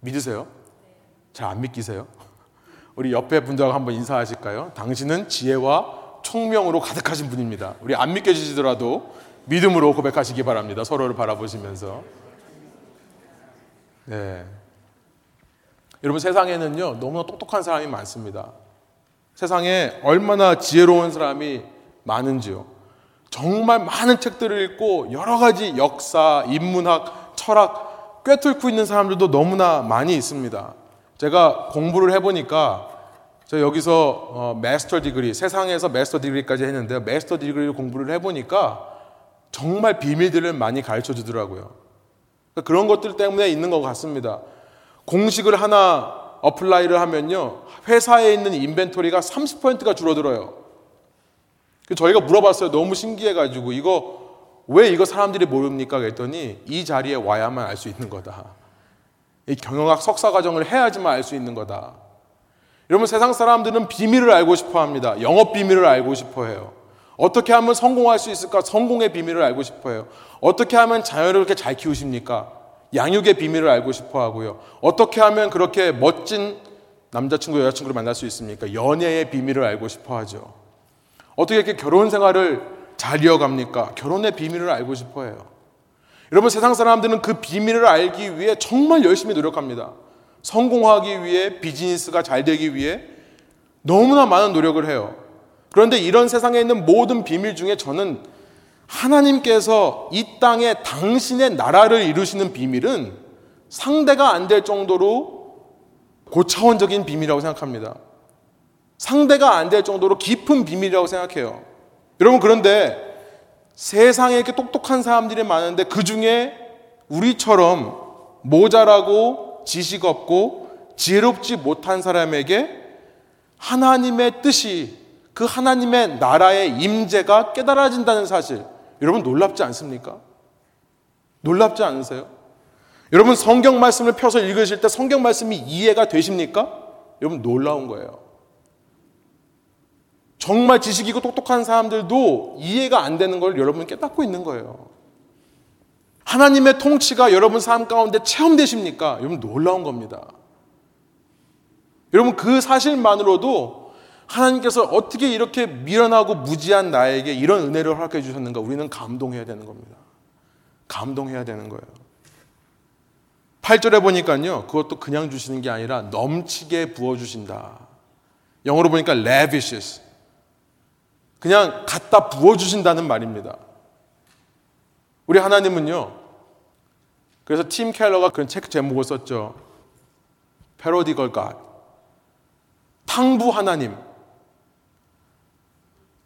믿으세요? 잘 안 믿기세요? (laughs) 우리 옆에 분들하고 한번 인사하실까요? 당신은 지혜와 총명으로 가득하신 분입니다. 우리 안 믿겨지시더라도 믿음으로 고백하시기 바랍니다. 서로를 바라보시면서. 네. 여러분 세상에는요 너무나 똑똑한 사람이 많습니다. 세상에 얼마나 지혜로운 사람이 많은지요. 정말 많은 책들을 읽고 여러 가지 역사, 인문학, 철학 꿰뚫고 있는 사람들도 너무나 많이 있습니다. 제가 공부를 해보니까 저 여기서 어, 마스터 디그리, 세상에서 마스터 디그리까지 했는데 마스터 디그리를 공부를 해보니까 정말 비밀들을 많이 가르쳐 주더라고요. 그러니까 그런 것들 때문에 있는 것 같습니다. 공식을 하나 apply를 하면요. 회사에 있는 inventory가 30%가 줄어들어요. 저희가 물어봤어요. 너무 신기해가지고 이거 왜 이거 사람들이 모릅니까? 그랬더니 이 자리에 와야만 알 수 있는 거다. 이 경영학 석사 과정을 해야지만 알 수 있는 거다. 여러분 세상 사람들은 비밀을 알고 싶어 합니다. 영업 비밀을 알고 싶어 해요. 어떻게 하면 성공할 수 있을까? 성공의 비밀을 알고 싶어 해요. 어떻게 하면 자녀를 그렇게 잘 키우십니까? 양육의 비밀을 알고 싶어 하고요. 어떻게 하면 그렇게 멋진 남자친구, 여자친구를 만날 수 있습니까? 연애의 비밀을 알고 싶어 하죠. 어떻게 이렇게 결혼 생활을 잘 이어갑니까? 결혼의 비밀을 알고 싶어 해요. 여러분 세상 사람들은 그 비밀을 알기 위해 정말 열심히 노력합니다. 성공하기 위해 비즈니스가 잘 되기 위해 너무나 많은 노력을 해요. 그런데 이런 세상에 있는 모든 비밀 중에 저는 하나님께서 이 땅에 당신의 나라를 이루시는 비밀은 상대가 안 될 정도로 고차원적인 비밀이라고 생각합니다. 상대가 안 될 정도로 깊은 비밀이라고 생각해요. 여러분, 그런데 세상에 이렇게 똑똑한 사람들이 많은데 그 중에 우리처럼 모자라고 지식 없고 지혜롭지 못한 사람에게 하나님의 뜻이 그 하나님의 나라의 임재가 깨달아진다는 사실 여러분 놀랍지 않습니까? 놀랍지 않으세요? 여러분 성경 말씀을 펴서 읽으실 때 성경 말씀이 이해가 되십니까? 여러분 놀라운 거예요. 정말 지식이고 똑똑한 사람들도 이해가 안 되는 걸 여러분 깨닫고 있는 거예요. 하나님의 통치가 여러분 삶 가운데 체험되십니까? 여러분 놀라운 겁니다. 여러분 그 사실만으로도 하나님께서 어떻게 이렇게 미련하고 무지한 나에게 이런 은혜를 허락해 주셨는가 우리는 감동해야 되는 겁니다. 감동해야 되는 거예요. 8절에 보니까요. 그것도 그냥 주시는 게 아니라 넘치게 부어 주신다. 영어로 보니까 lavishes. 그냥 갖다 부어 주신다는 말입니다. 우리 하나님은요, 그래서 팀 켈러가 그런 책 제목을 썼죠. 패러디걸 갓. 탕부 하나님.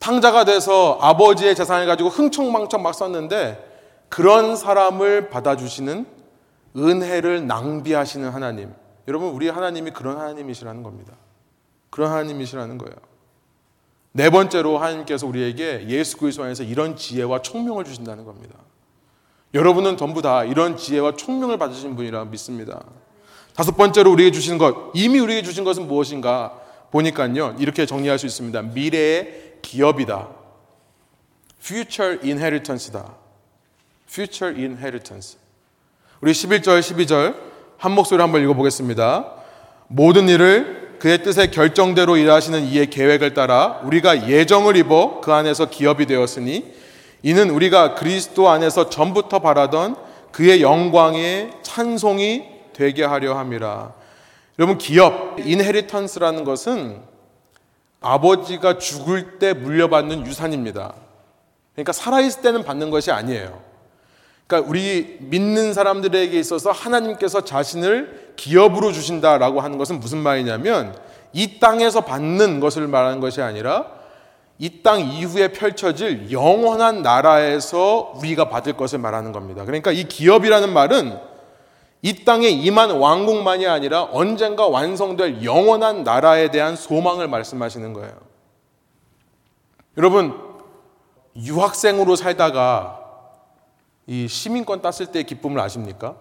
탕자가 돼서 아버지의 재산을 가지고 흥청망청 막 썼는데 그런 사람을 받아주시는 은혜를 낭비하시는 하나님. 여러분, 우리 하나님이 그런 하나님이시라는 겁니다. 그런 하나님이시라는 거예요. 네 번째로 하나님께서 우리에게 예수 그리스도 안에서 이런 지혜와 총명을 주신다는 겁니다. 여러분은 전부 다 이런 지혜와 총명을 받으신 분이라 믿습니다. 다섯 번째로 우리에게 주신 것, 이미 우리에게 주신 것은 무엇인가 보니까요. 이렇게 정리할 수 있습니다. 미래의 기업이다. future inheritance다. future inheritance. 우리 11절, 12절 한 목소리 한번 읽어보겠습니다. 모든 일을 그의 뜻의 결정대로 일하시는 이의 계획을 따라 우리가 예정을 입어 그 안에서 기업이 되었으니 이는 우리가 그리스도 안에서 전부터 바라던 그의 영광의 찬송이 되게 하려 함이라. 여러분 기업 인헤리턴스라는 것은 아버지가 죽을 때 물려받는 유산입니다. 그러니까 살아있을 때는 받는 것이 아니에요. 그러니까 우리 믿는 사람들에게 있어서 하나님께서 자신을 기업으로 주신다라고 하는 것은 무슨 말이냐면 이 땅에서 받는 것을 말하는 것이 아니라 이 땅 이후에 펼쳐질 영원한 나라에서 우리가 받을 것을 말하는 겁니다. 그러니까 이 기업이라는 말은 이 땅에 임한 왕국만이 아니라 언젠가 완성될 영원한 나라에 대한 소망을 말씀하시는 거예요. 여러분, 유학생으로 살다가 이 시민권 땄을 때의 기쁨을 아십니까?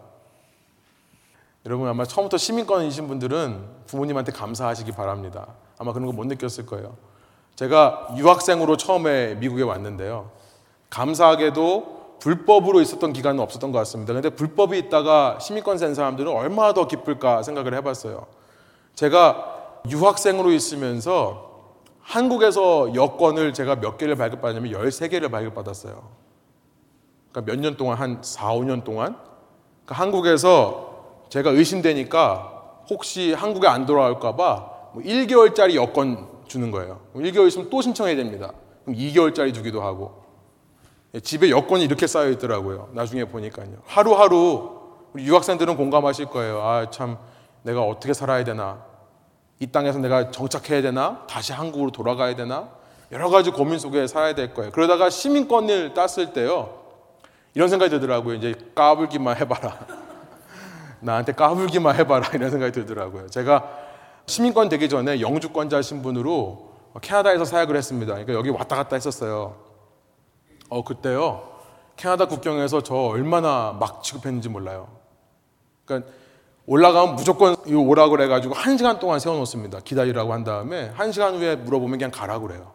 여러분 아마 처음부터 시민권이신 분들은 부모님한테 감사하시기 바랍니다. 아마 그런 거 못 느꼈을 거예요. 제가 유학생으로 처음에 미국에 왔는데요. 감사하게도 불법으로 있었던 기간은 없었던 것 같습니다. 근데 불법이 있다가 시민권 센 사람들은 얼마나 더 기쁠까 생각을 해봤어요. 제가 유학생으로 있으면서 한국에서 여권을 제가 몇 개를 발급받냐면 13개를 발급받았어요. 그러니까 몇 년 동안 한 4, 5년 동안 그러니까 한국에서 제가 의심되니까 혹시 한국에 안 돌아올까봐 뭐 1개월짜리 여권 주는 거예요. 1개월 있으면 또 신청해야 됩니다. 그럼 2개월짜리 주기도 하고 예, 집에 여권이 이렇게 쌓여 있더라고요. 나중에 보니까요. 하루하루 우리 유학생들은 공감하실 거예요. 아, 참 내가 어떻게 살아야 되나? 이 땅에서 내가 정착해야 되나? 다시 한국으로 돌아가야 되나? 여러 가지 고민 속에 살아야 될 거예요. 그러다가 시민권을 땄을 때요. 이런 생각이 들더라고요. 이제 까불기만 해봐라. (laughs) 나한테 까불기만 해봐라. 이런 생각이 들더라고요. 제가 시민권 되기 전에 영주권자 신분으로 캐나다에서 사역을 했습니다. 그러니까 여기 왔다 갔다 했었어요. 어, 그때요. 캐나다 국경에서 저 얼마나 막 취급했는지 몰라요. 그러니까 올라가면 무조건 오라고 그래가지고 한 시간 동안 세워놓습니다. 기다리라고 한 다음에 한 시간 후에 물어보면 그냥 가라고 그래요.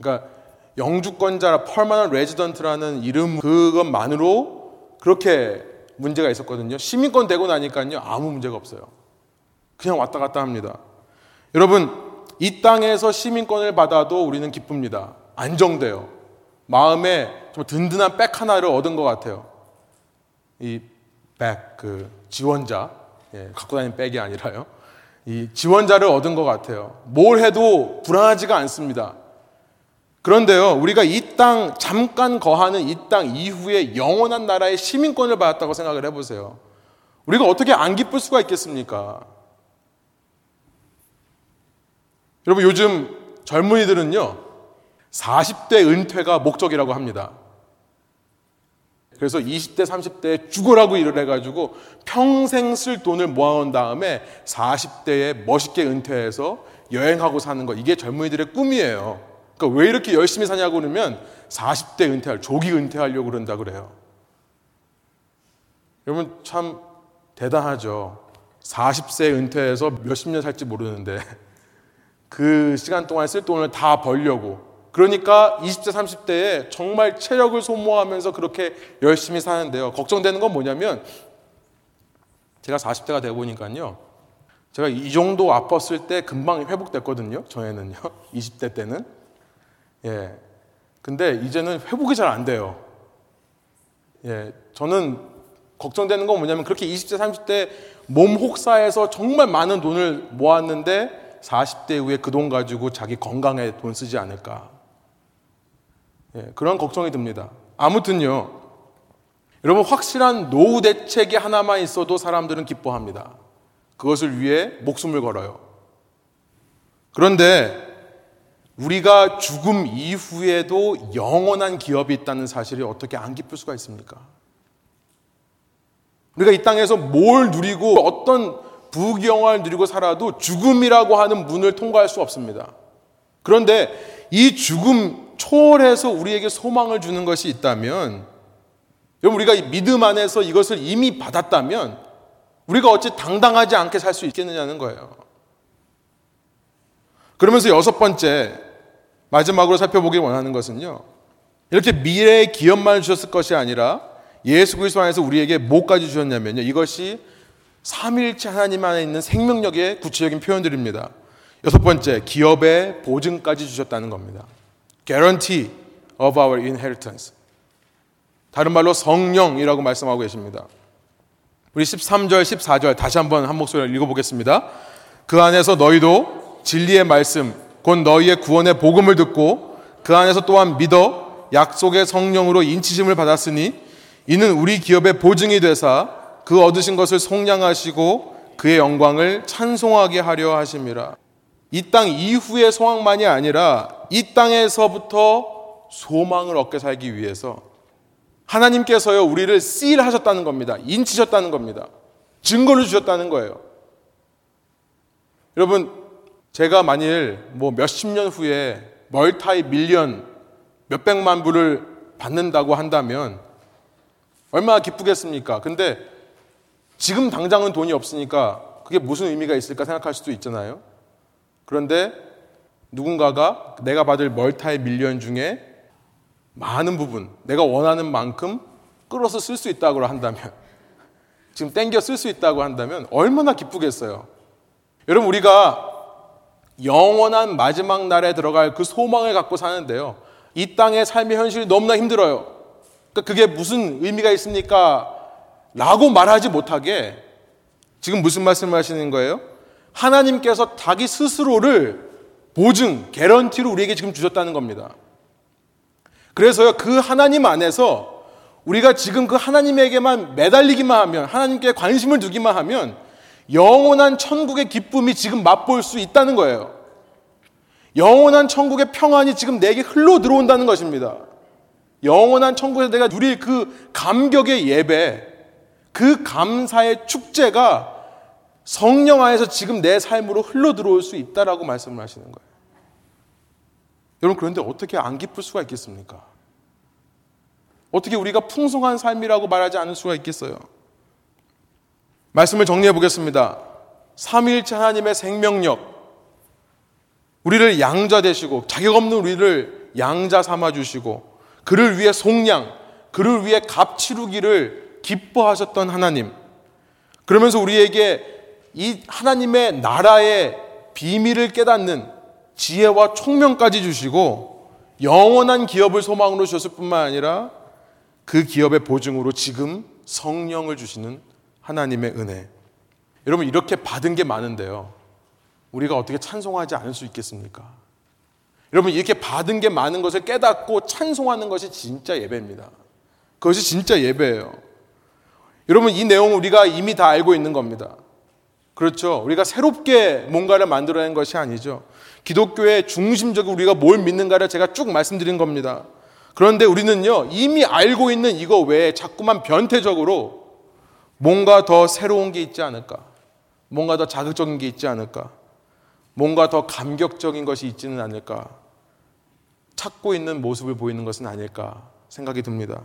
그러니까 영주권자 permanent resident라는 이름 그것만으로 그렇게 문제가 있었거든요. 시민권 되고 나니까요 아무 문제가 없어요. 그냥 왔다 갔다 합니다. 여러분 이 땅에서 시민권을 받아도 우리는 기쁩니다. 안정돼요. 마음에 좀 든든한 백 하나를 얻은 것 같아요. 이 백, 그 지원자, 예, 갖고 다니는 백이 아니라요. 이 지원자를 얻은 것 같아요. 뭘 해도 불안하지가 않습니다. 그런데요, 우리가 이 땅, 잠깐 거하는 이 땅 이후에 영원한 나라의 시민권을 받았다고 생각을 해보세요. 우리가 어떻게 안 기쁠 수가 있겠습니까? 여러분, 요즘 젊은이들은요, 40대 은퇴가 목적이라고 합니다. 그래서 20대, 30대에 죽으라고 일을 해가지고 평생 쓸 돈을 모아온 다음에 40대에 멋있게 은퇴해서 여행하고 사는 거. 이게 젊은이들의 꿈이에요. 그러니까 왜 이렇게 열심히 사냐고 그러면 40대 은퇴할, 조기 은퇴하려고 그런다 그래요. 여러분 참 대단하죠. 40세 은퇴해서 몇십 년 살지 모르는데 그 시간 동안 쓸 돈을 다 벌려고 그러니까 20대, 30대에 정말 체력을 소모하면서 그렇게 열심히 사는데요. 걱정되는 건 뭐냐면 제가 40대가 되고 보니까요. 제가 이 정도 아팠을 때 금방 회복됐거든요. 저에는요. (laughs) 20대 때는. 예. 근데 이제는 회복이 잘 안 돼요. 예. 저는 걱정되는 건 뭐냐면 그렇게 20대, 30대 몸 혹사해서 정말 많은 돈을 모았는데 40대 이후에 그 돈 가지고 자기 건강에 돈 쓰지 않을까. 예, 그런 걱정이 듭니다. 아무튼요, 여러분 확실한 노후 대책이 하나만 있어도 사람들은 기뻐합니다. 그것을 위해 목숨을 걸어요. 그런데 우리가 죽음 이후에도 영원한 기업이 있다는 사실이 어떻게 안 기쁠 수가 있습니까? 우리가 이 땅에서 뭘 누리고 어떤 부경화를 누리고 살아도 죽음이라고 하는 문을 통과할 수 없습니다. 그런데 이 죽음 초월해서 우리에게 소망을 주는 것이 있다면, 여러분, 우리가 믿음 안에서 이것을 이미 받았다면, 우리가 어찌 당당하지 않게 살 수 있겠느냐는 거예요. 그러면서 여섯 번째, 마지막으로 살펴보기 원하는 것은요, 이렇게 미래의 기업만을 주셨을 것이 아니라 예수 그리스도 안에서 우리에게 뭐까지 주셨냐면요. 이것이 삼일체 하나님 안에 있는 생명력의 구체적인 표현들입니다. 여섯 번째, 기업의 보증까지 주셨다는 겁니다. guarantee of our inheritance. 다른 말로 성령이라고 말씀하고 계십니다. 우리 13절, 14절 다시 한번 한 목소리를 읽어보겠습니다. 그 안에서 너희도 진리의 말씀, 곧 너희의 구원의 복음을 듣고 그 안에서 또한 믿어 약속의 성령으로 인치심을 받았으니 이는 우리 기업의 보증이 되사 그 얻으신 것을 속량하시고 그의 영광을 찬송하게 하려 하심이라. 이 땅 이후의 소망만이 아니라 이 땅에서부터 소망을 얻게 살기 위해서 하나님께서요, 우리를 seal 하셨다는 겁니다. 인치셨다는 겁니다. 증거를 주셨다는 거예요. 여러분, 제가 만일 뭐 몇십 년 후에 멀타이 밀리언 몇백만 불을 받는다고 한다면 얼마나 기쁘겠습니까? 근데 지금 당장은 돈이 없으니까 그게 무슨 의미가 있을까 생각할 수도 있잖아요. 그런데 누군가가 내가 받을 멀타이 밀리언 중에 많은 부분, 내가 원하는 만큼 끌어서 쓸 수 있다고 한다면, (laughs) 지금 땡겨 쓸 수 있다고 한다면 얼마나 기쁘겠어요. 여러분, 우리가 영원한 마지막 날에 들어갈 그 소망을 갖고 사는데요. 이 땅의 삶의 현실이 너무나 힘들어요. 그러니까 그게 무슨 의미가 있습니까? 라고 말하지 못하게 지금 무슨 말씀을 하시는 거예요? 하나님께서 자기 스스로를 보증, 개런티로 우리에게 지금 주셨다는 겁니다. 그래서요, 그 하나님 안에서 우리가 지금 그 하나님에게만 매달리기만 하면, 하나님께 관심을 두기만 하면, 영원한 천국의 기쁨이 지금 맛볼 수 있다는 거예요. 영원한 천국의 평안이 지금 내게 흘러 들어온다는 것입니다. 영원한 천국에서 내가 누릴 그 감격의 예배, 그 감사의 축제가 성령 안에서 지금 내 삶으로 흘러 들어올 수 있다라고 말씀을 하시는 거예요. 여러분 그런데 어떻게 안 기쁠 수가 있겠습니까? 어떻게 우리가 풍성한 삶이라고 말하지 않을 수가 있겠어요? 말씀을 정리해 보겠습니다. 삼일체 하나님의 생명력, 우리를 양자 되시고 자격 없는 우리를 양자 삼아 주시고 그를 위해 속량, 그를 위해 값 치르기를 기뻐하셨던 하나님. 그러면서 우리에게 이 하나님의 나라의 비밀을 깨닫는 지혜와 총명까지 주시고 영원한 기업을 소망으로 주셨을 뿐만 아니라 그 기업의 보증으로 지금 성령을 주시는 하나님의 은혜. 여러분, 이렇게 받은 게 많은데요. 우리가 어떻게 찬송하지 않을 수 있겠습니까? 여러분, 이렇게 받은 게 많은 것을 깨닫고 찬송하는 것이 진짜 예배입니다. 그것이 진짜 예배예요. 여러분, 이 내용은 우리가 이미 다 알고 있는 겁니다. 그렇죠. 우리가 새롭게 뭔가를 만들어낸 것이 아니죠. 기독교의 중심적으로 우리가 뭘 믿는가를 제가 쭉 말씀드린 겁니다. 그런데 우리는요, 이미 알고 있는 이거 외에 자꾸만 변태적으로 뭔가 더 새로운 게 있지 않을까? 뭔가 더 자극적인 게 있지 않을까? 뭔가 더 감격적인 것이 있지는 않을까? 찾고 있는 모습을 보이는 것은 아닐까 생각이 듭니다.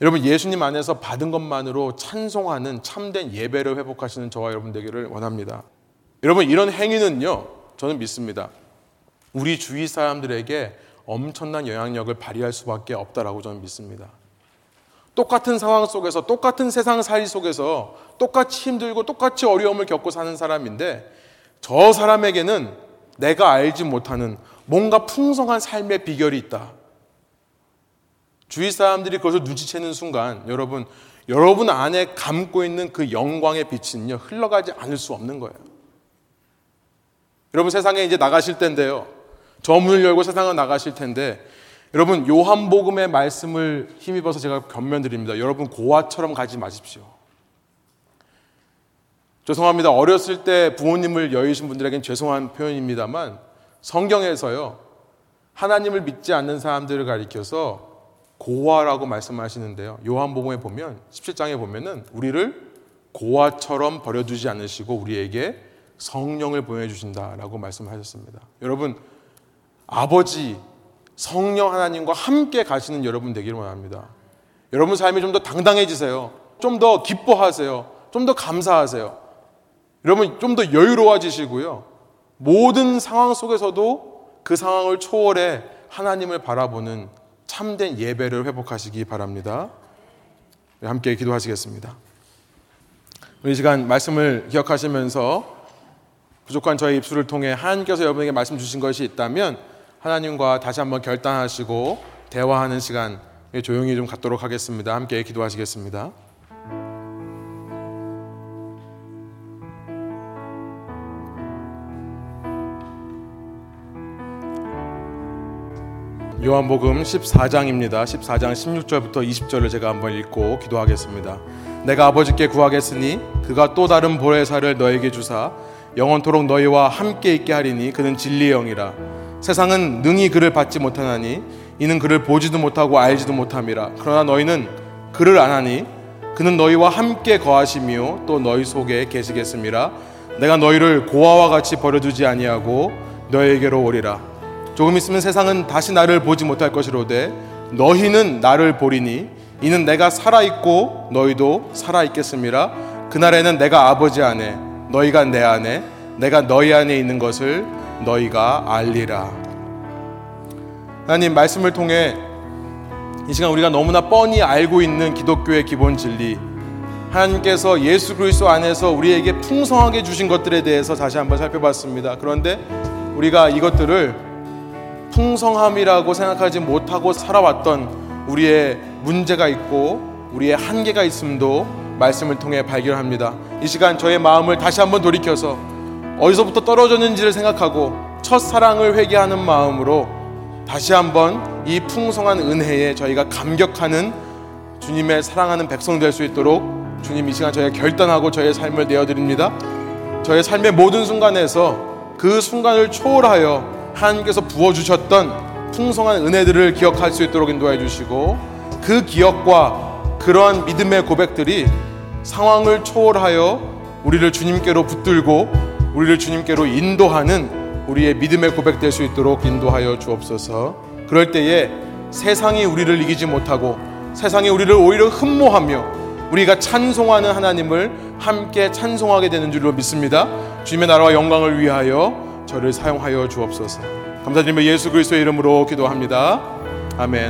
여러분, 예수님 안에서 받은 것만으로 찬송하는 참된 예배를 회복하시는 저와 여러분 되기를 원합니다. 여러분, 이런 행위는요, 저는 믿습니다. 우리 주위 사람들에게 엄청난 영향력을 발휘할 수밖에 없다라고 저는 믿습니다. 똑같은 상황 속에서, 똑같은 세상 살이 속에서 똑같이 힘들고 똑같이 어려움을 겪고 사는 사람인데 저 사람에게는 내가 알지 못하는 뭔가 풍성한 삶의 비결이 있다. 주위 사람들이 그것을 눈치채는 순간 여러분 여러분 안에 감고 있는 그 영광의 빛은요 흘러가지 않을 수 없는 거예요. 여러분 세상에 이제 나가실 텐데요. 저 문을 열고 세상을 나가실 텐데 여러분 요한복음의 말씀을 힘입어서 제가 견면드립니다. 여러분 고아처럼 가지 마십시오. 죄송합니다. 어렸을 때 부모님을 여의신 분들에겐 죄송한 표현입니다만 성경에서요. 하나님을 믿지 않는 사람들을 가리켜서 고아라고 말씀하시는데요. 요한복음에 보면 17장에 보면은 우리를 고아처럼 버려두지 않으시고 우리에게 성령을 보내주신다라고 말씀하셨습니다. 여러분 아버지 성령 하나님과 함께 가시는 여러분 되기를 원합니다. 여러분 삶이 좀 더 당당해지세요. 좀 더 기뻐하세요. 좀 더 감사하세요. 여러분 좀 더 여유로워지시고요. 모든 상황 속에서도 그 상황을 초월해 하나님을 바라보는 참된 예배를 회복하시기 바랍니다. 네, 함께 기도하시겠습니다. 이 시간 말씀을 기억하시면서 부족한 저의 입술을 통해 하나님께서 여러분에게 말씀 주신 것이 있다면 하나님과 다시 한번 결단하시고 대화하는 시간 조용히 좀 갖도록 하겠습니다. 함께 기도하시겠습니다. 요한복음 14장입니다. 14장 16절부터 20절을 제가 한번 읽고 기도하겠습니다. 내가 아버지께 구하겠으니 그가 또 다른 보혜사를 너에게 주사 영원토록 너희와 함께 있게 하리니 그는 진리의 영이라 세상은 능히 그를 받지 못하나니 이는 그를 보지도 못하고 알지도 못함이라 그러나 너희는 그를 안 하니 그는 너희와 함께 거하시며 또 너희 속에 계시겠습니다 내가 너희를 고아와 같이 버려두지 아니하고 너희에게로 오리라 조금 있으면 세상은 다시 나를 보지 못할 것이로되 너희는 나를 보리니 이는 내가 살아 있고 너희도 살아 있겠습니다 그날에는 내가 아버지 안에 너희가 내 안에 내가 너희 안에 있는 것을 너희가 알리라 하나님 말씀을 통해 이 시간 우리가 너무나 뻔히 알고 있는 기독교의 기본 진리 하나님께서 예수 그리스도 안에서 우리에게 풍성하게 주신 것들에 대해서 다시 한번 살펴봤습니다. 그런데 우리가 이것들을 풍성함이라고 생각하지 못하고 살아왔던 우리의 문제가 있고 우리의 한계가 있음도 말씀을 통해 발견합니다. 이 시간 저의 마음을 다시 한번 돌이켜서 어디서부터 떨어졌는지를 생각하고 첫 사랑을 회개하는 마음으로 다시 한번 이 풍성한 은혜에 저희가 감격하는 주님의 사랑하는 백성 될 수 있도록 주님 이 시간 저희가 결단하고 저의 삶을 내어드립니다. 저의 삶의 모든 순간에서 그 순간을 초월하여 하나님께서 부어주셨던 풍성한 은혜들을 기억할 수 있도록 인도해 주시고 그 기억과 그러한 믿음의 고백들이 상황을 초월하여 우리를 주님께로 붙들고 우리를 주님께로 인도하는 우리의 믿음의 고백될 수 있도록 인도하여 주옵소서. 그럴 때에 세상이 우리를 이기지 못하고 세상이 우리를 오히려 흠모하며 우리가 찬송하는 하나님을 함께 찬송하게 되는 줄로 믿습니다. 주님의 나라와 영광을 위하여 저를 사용하여 주옵소서. 감사드리며 예수 그리스도의 이름으로 기도합니다. 아멘.